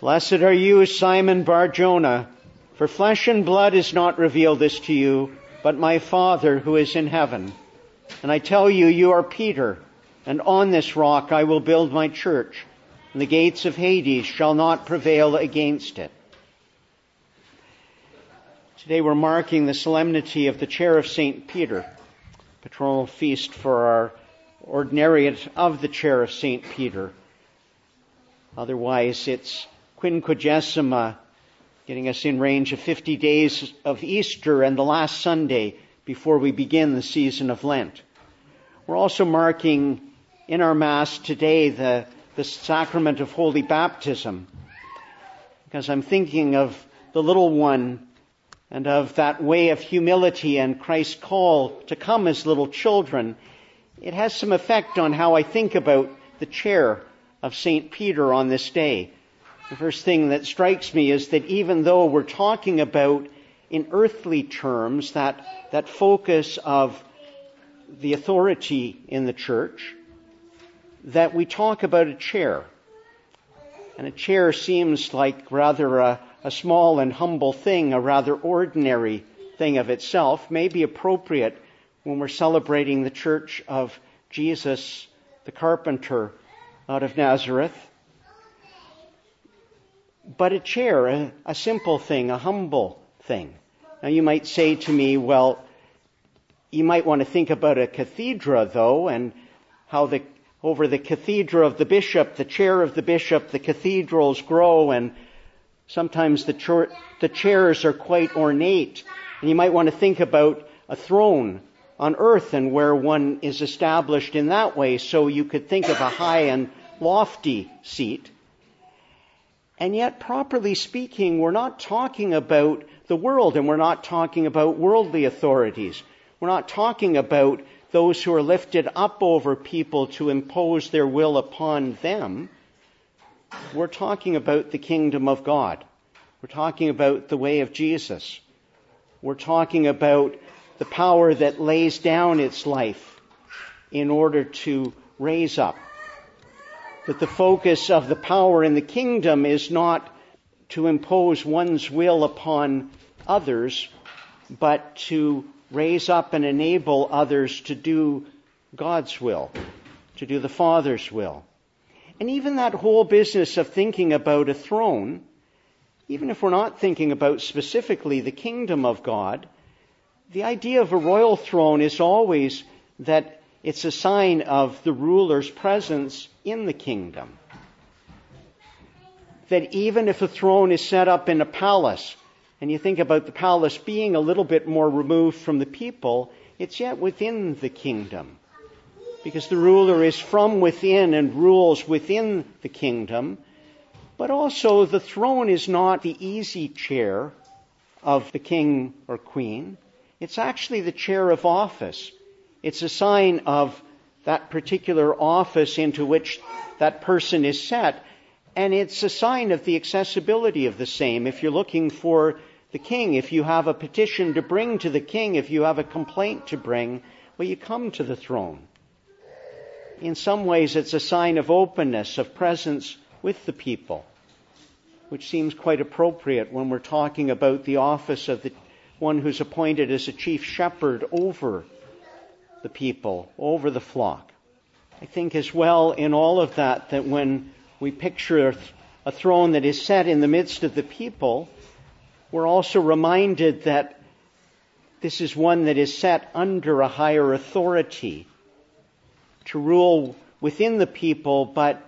Blessed are you, Simon Barjona, for flesh and blood has not revealed this to you, but my Father who is in heaven. And I tell you, you are Peter, and on this rock I will build my church, and the gates of Hades shall not prevail against it. Today we're marking the solemnity of the chair of St. Peter, patronal feast for our ordinariate of the chair of St. Peter. Otherwise, it's quinquagesima, getting us in range of 50 days of Easter and the last Sunday before we begin the season of Lent. We're also marking in our Mass today the, the sacrament of holy baptism, because I'm thinking of the little one and of that way of humility and Christ's call to come as little children. It has some effect on how I think about the chair of St. Peter on this day. The first thing that strikes me is that even though we're talking about in earthly terms that, that focus of the authority in the church, that we talk about a chair. And a chair seems like rather a, a small and humble thing, a rather ordinary thing of itself, may be appropriate when we're celebrating the church of Jesus, the carpenter out of Nazareth but a chair, a, a simple thing, a humble thing. Now you might say to me, well, you might want to think about a cathedra though, and how the, over the cathedra of the bishop, the chair of the bishop, the cathedrals grow, and sometimes the, cha- the chairs are quite ornate. And you might want to think about a throne on earth and where one is established in that way, so you could think of a high and lofty seat. And yet, properly speaking, we're not talking about the world and we're not talking about worldly authorities. We're not talking about those who are lifted up over people to impose their will upon them. We're talking about the kingdom of God. We're talking about the way of Jesus. We're talking about the power that lays down its life in order to raise up that the focus of the power in the kingdom is not to impose one's will upon others, but to raise up and enable others to do God's will, to do the Father's will. And even that whole business of thinking about a throne, even if we're not thinking about specifically the kingdom of God, the idea of a royal throne is always that it's a sign of the ruler's presence in the kingdom. That even if a throne is set up in a palace, and you think about the palace being a little bit more removed from the people, it's yet within the kingdom. Because the ruler is from within and rules within the kingdom. But also the throne is not the easy chair of the king or queen. It's actually the chair of office it's a sign of that particular office into which that person is set. And it's a sign of the accessibility of the same. If you're looking for the king, if you have a petition to bring to the king, if you have a complaint to bring, well, you come to the throne. In some ways, it's a sign of openness, of presence with the people, which seems quite appropriate when we're talking about the office of the one who's appointed as a chief shepherd over the people, over the flock. I think as well in all of that that when we picture a throne that is set in the midst of the people, we're also reminded that this is one that is set under a higher authority to rule within the people, but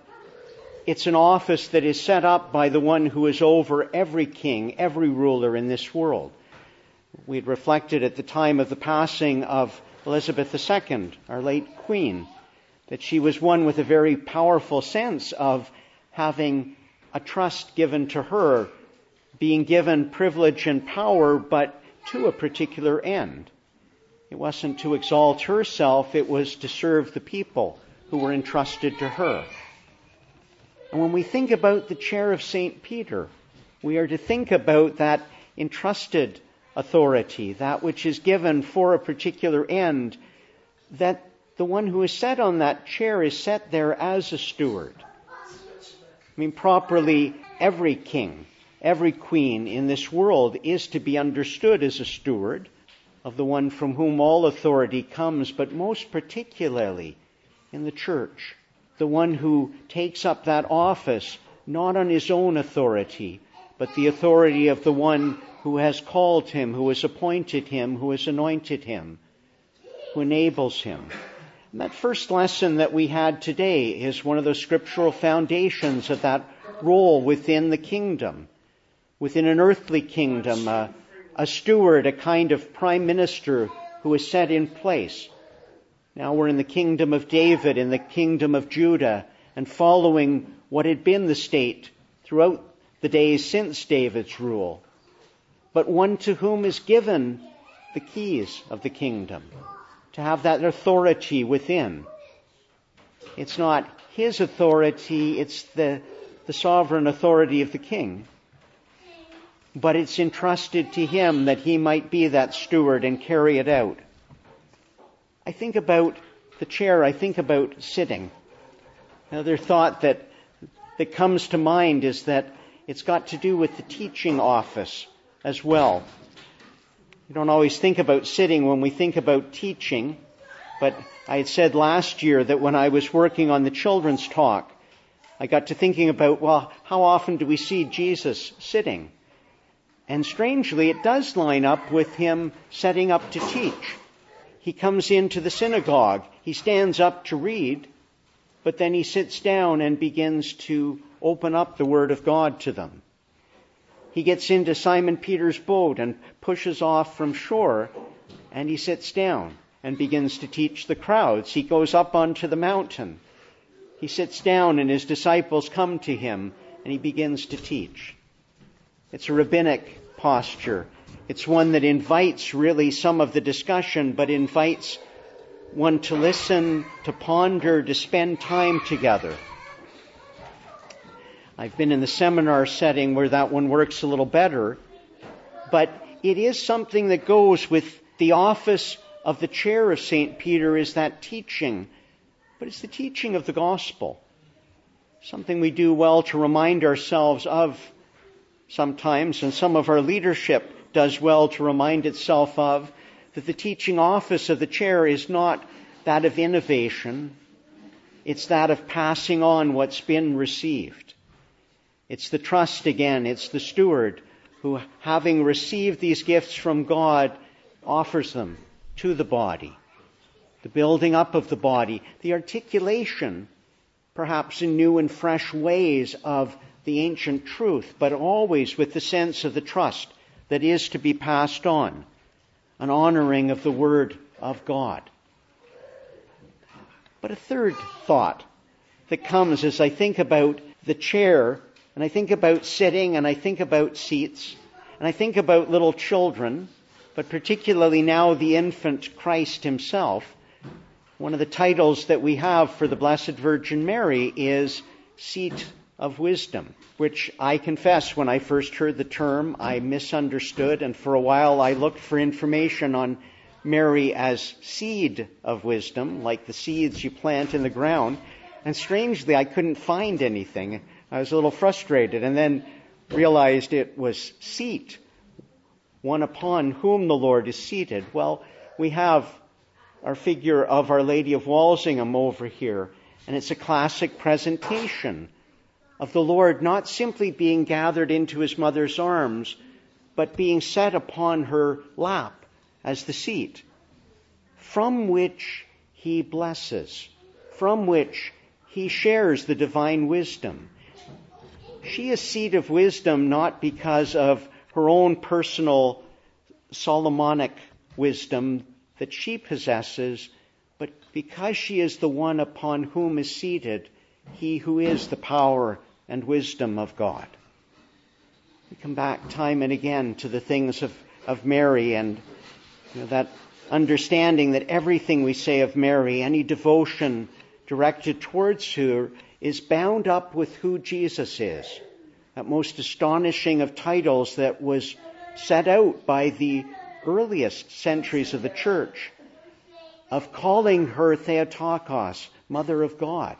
it's an office that is set up by the one who is over every king, every ruler in this world. We had reflected at the time of the passing of Elizabeth II, our late Queen, that she was one with a very powerful sense of having a trust given to her, being given privilege and power, but to a particular end. It wasn't to exalt herself, it was to serve the people who were entrusted to her. And when we think about the chair of St. Peter, we are to think about that entrusted authority, that which is given for a particular end, that the one who is set on that chair is set there as a steward. I mean, properly, every king, every queen in this world is to be understood as a steward of the one from whom all authority comes, but most particularly in the church, the one who takes up that office not on his own authority, but the authority of the one who has called him, who has appointed him, who has anointed him, who enables him. And that first lesson that we had today is one of the scriptural foundations of that role within the kingdom, within an earthly kingdom, uh, a steward, a kind of prime minister who is set in place. Now we're in the kingdom of David, in the kingdom of Judah, and following what had been the state throughout the days since David's rule. But one to whom is given the keys of the kingdom to have that authority within. It's not his authority, it's the, the sovereign authority of the king. But it's entrusted to him that he might be that steward and carry it out. I think about the chair, I think about sitting. Another thought that, that comes to mind is that it's got to do with the teaching office as well. We don't always think about sitting when we think about teaching, but I had said last year that when I was working on the children's talk, I got to thinking about, well, how often do we see Jesus sitting? And strangely, it does line up with him setting up to teach. He comes into the synagogue, he stands up to read, but then he sits down and begins to open up the Word of God to them he gets into Simon Peter's boat and pushes off from shore, and he sits down and begins to teach the crowds. He goes up onto the mountain. He sits down, and his disciples come to him, and he begins to teach. It's a rabbinic posture. It's one that invites really some of the discussion, but invites one to listen, to ponder, to spend time together. I've been in the seminar setting where that one works a little better, but it is something that goes with the office of the chair of St. Peter is that teaching, but it's the teaching of the gospel. Something we do well to remind ourselves of sometimes, and some of our leadership does well to remind itself of, that the teaching office of the chair is not that of innovation, it's that of passing on what's been received. It's the trust again. It's the steward who, having received these gifts from God, offers them to the body. The building up of the body, the articulation, perhaps in new and fresh ways of the ancient truth, but always with the sense of the trust that is to be passed on, an honoring of the Word of God. But a third thought that comes as I think about the chair and I think about sitting and I think about seats and I think about little children, but particularly now the infant Christ himself. One of the titles that we have for the Blessed Virgin Mary is Seat of Wisdom, which I confess when I first heard the term, I misunderstood, and for a while I looked for information on Mary as seed of wisdom, like the seeds you plant in the ground, and strangely I couldn't find anything. I was a little frustrated and then realized it was seat, one upon whom the Lord is seated. Well, we have our figure of Our Lady of Walsingham over here, and it's a classic presentation of the Lord not simply being gathered into his mother's arms, but being set upon her lap as the seat, from which he blesses, from which he shares the divine wisdom. She is seat of wisdom not because of her own personal Solomonic wisdom that she possesses, but because she is the one upon whom is seated he who is the power and wisdom of God. We come back time and again to the things of, of Mary and you know, that understanding that everything we say of Mary, any devotion directed towards her, is bound up with who Jesus is. That most astonishing of titles that was set out by the earliest centuries of the church of calling her Theotokos, Mother of God,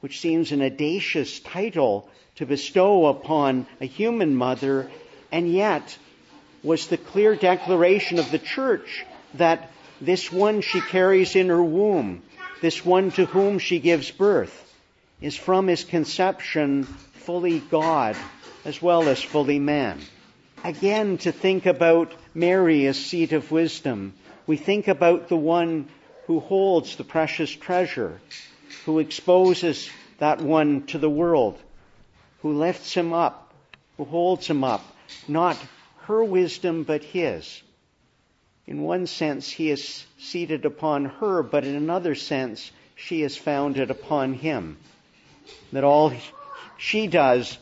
which seems an audacious title to bestow upon a human mother, and yet was the clear declaration of the church that this one she carries in her womb, this one to whom she gives birth, is from his conception fully God as well as fully man. Again, to think about Mary as seat of wisdom, we think about the one who holds the precious treasure, who exposes that one to the world, who lifts him up, who holds him up, not her wisdom but his. In one sense, he is seated upon her, but in another sense, she is founded upon him. That all she does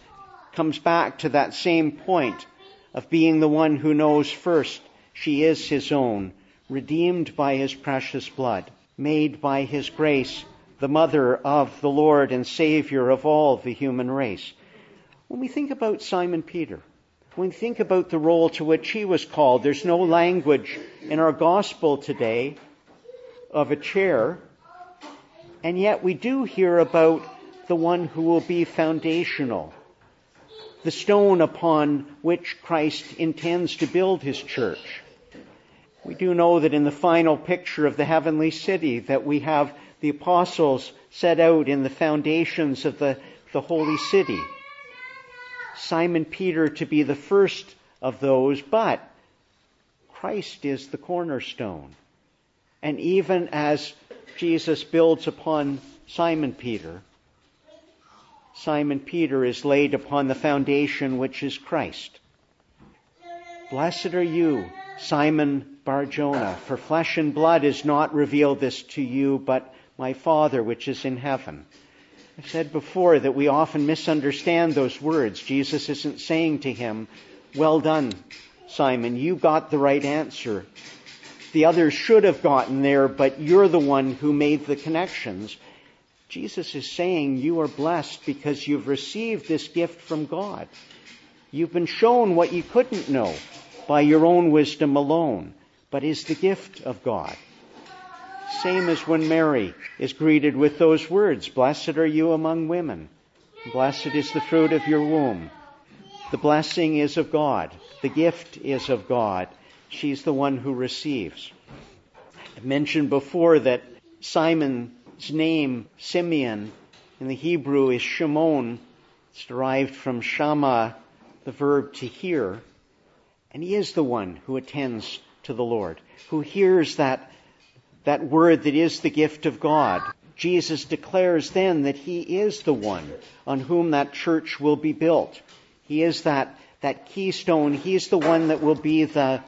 comes back to that same point of being the one who knows first she is his own, redeemed by his precious blood, made by his grace the mother of the Lord and Savior of all the human race. When we think about Simon Peter, when we think about the role to which he was called, there's no language in our gospel today of a chair, and yet we do hear about the one who will be foundational, the stone upon which Christ intends to build his church. We do know that in the final picture of the heavenly city that we have the apostles set out in the foundations of the, the holy city. Simon Peter to be the first of those, but Christ is the cornerstone. And even as Jesus builds upon Simon Peter, Simon Peter is laid upon the foundation which is Christ. Blessed are you, Simon Barjona, for flesh and blood has not revealed this to you, but my Father which is in heaven. I've said before that we often misunderstand those words. Jesus isn't saying to him, Well done, Simon, you got the right answer. The others should have gotten there, but you're the one who made the connections. Jesus is saying you are blessed because you've received this gift from God. You've been shown what you couldn't know by your own wisdom alone, but is the gift of God. Same as when Mary is greeted with those words, Blessed are you among women. Blessed is the fruit of your womb. The blessing is of God. The gift is of God. She's the one who receives. I mentioned before that Simon's name, Simeon, in the Hebrew is Shimon. It's derived from Shama, the verb to hear. And he is the one who attends to the Lord, who hears that that word that is the gift of God. Jesus declares then that He is the one on whom that church will be built. He is that, that keystone. He is the one that will be the,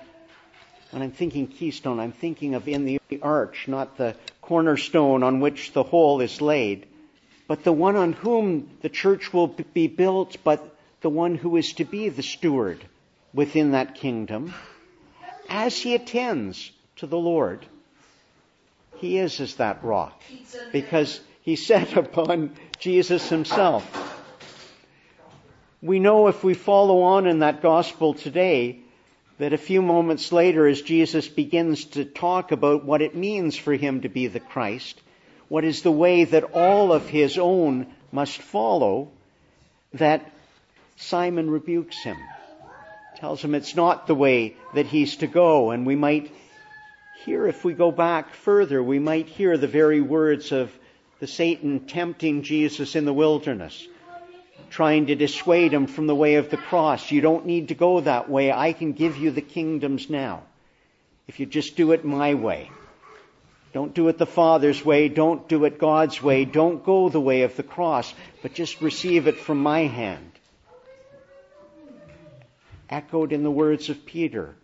when I'm thinking keystone, I'm thinking of in the arch, not the cornerstone on which the whole is laid, but the one on whom the church will be built, but the one who is to be the steward within that kingdom as he attends to the Lord. He is as that rock because he set upon Jesus himself. We know if we follow on in that gospel today that a few moments later as Jesus begins to talk about what it means for him to be the Christ, what is the way that all of his own must follow, that Simon rebukes him. Tells him it's not the way that he's to go and we might hear, if we go back further, we might hear the very words of the Satan tempting Jesus in the wilderness, trying to dissuade him from the way of the cross. You don't need to go that way. I can give you the kingdoms now. If you just do it my way. Don't do it the Father's way. Don't do it God's way. Don't go the way of the cross, but just receive it from my hand. Echoed in the words of Peter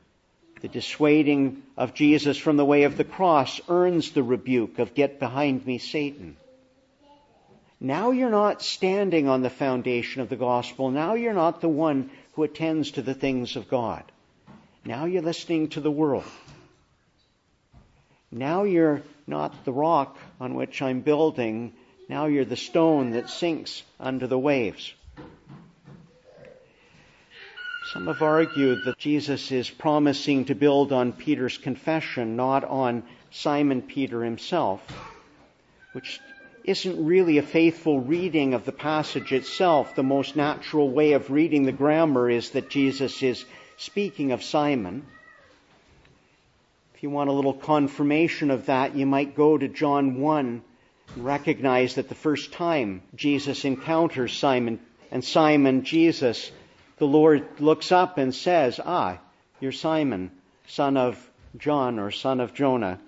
the dissuading of Jesus from the way of the cross earns the rebuke of get behind me, Satan. Now you're not standing on the foundation of the gospel. Now you're not the one who attends to the things of God. Now you're listening to the world. Now you're not the rock on which I'm building. Now you're the stone that sinks under the waves. Some have argued that Jesus is promising to build on Peter's confession, not on Simon Peter himself, which isn't really a faithful reading of the passage itself. The most natural way of reading the grammar is that Jesus is speaking of Simon. If you want a little confirmation of that, you might go to John 1 and recognize that the first time Jesus encounters Simon and Simon, Jesus, the Lord looks up and says, Ah, you're Simon, son of John or son of Jonah.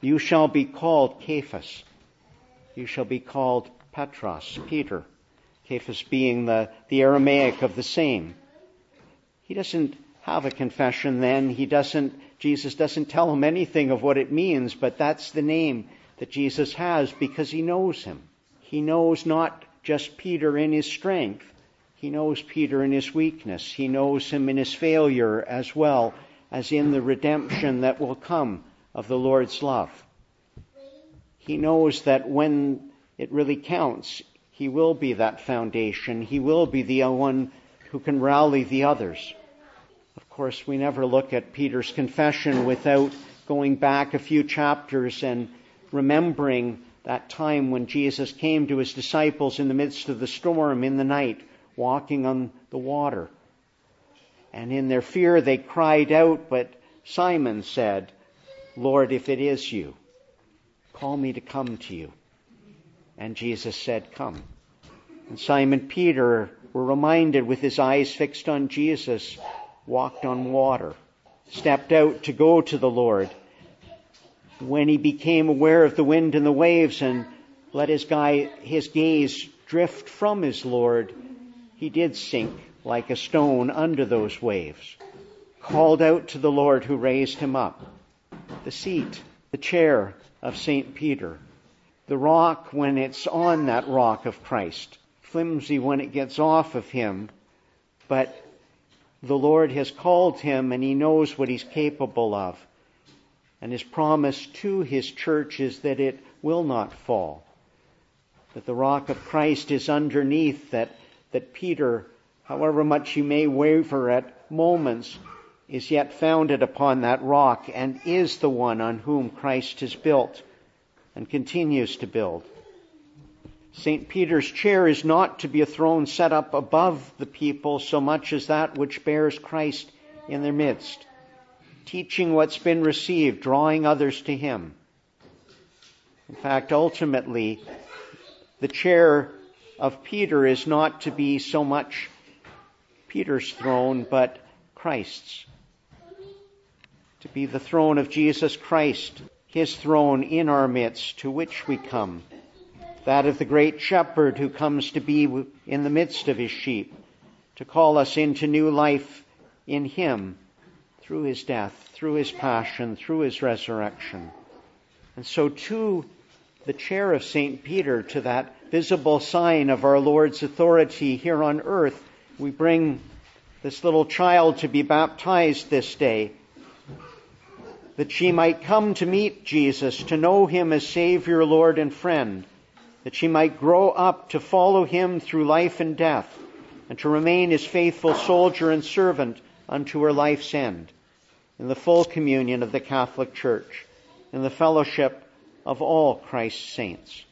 You shall be called Cephas you shall be called Petros, Peter. Cephas being the, the Aramaic of the same. He doesn't have a confession then. He doesn't, Jesus doesn't tell him anything of what it means, but that's the name that Jesus has because he knows him. He knows not just Peter in his strength. He knows Peter in his weakness. He knows him in his failure as well as in the redemption that will come of the Lord's love. He knows that when it really counts, He will be that foundation. He will be the one who can rally the others. Of course, we never look at Peter's confession without going back a few chapters and remembering that time when Jesus came to his disciples in the midst of the storm in the night, walking on the water. And in their fear they cried out, but Simon said, Lord, if it is you, Call me to come to you. And Jesus said, Come. And Simon Peter were reminded with his eyes fixed on Jesus, walked on water, stepped out to go to the Lord. When he became aware of the wind and the waves and let his, guy, his gaze drift from his Lord, he did sink like a stone under those waves, called out to the Lord who raised him up. The seat, the chair, of St. Peter. The rock, when it's on that rock of Christ, flimsy when it gets off of him, but the Lord has called him and he knows what he's capable of. And his promise to his church is that it will not fall. That the rock of Christ is underneath, that, that Peter, however much he may waver at moments, is yet founded upon that rock and is the one on whom Christ has built and continues to build. St. Peter's chair is not to be a throne set up above the people so much as that which bears Christ in their midst, teaching what's been received, drawing others to Him. In fact, ultimately, the chair of Peter is not to be so much Peter's throne, but Christ's to be the throne of Jesus Christ, his throne in our midst, to which we come. That of the great shepherd who comes to be in the midst of his sheep, to call us into new life in him through his death, through his passion, through his resurrection. And so to the chair of St. Peter, to that visible sign of our Lord's authority here on earth, we bring this little child to be baptized this day that she might come to meet Jesus, to know him as Savior, Lord, and friend, that she might grow up to follow him through life and death, and to remain his faithful soldier and servant unto her life's end, in the full communion of the Catholic Church, in the fellowship of all Christ's saints.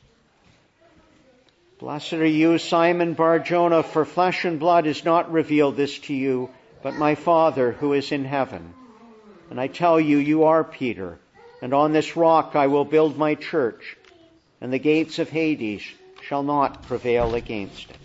Blessed are you, Simon Barjona, for flesh and blood has not revealed this to you, but my Father who is in heaven. And I tell you, you are Peter, and on this rock I will build my church, and the gates of Hades shall not prevail against it.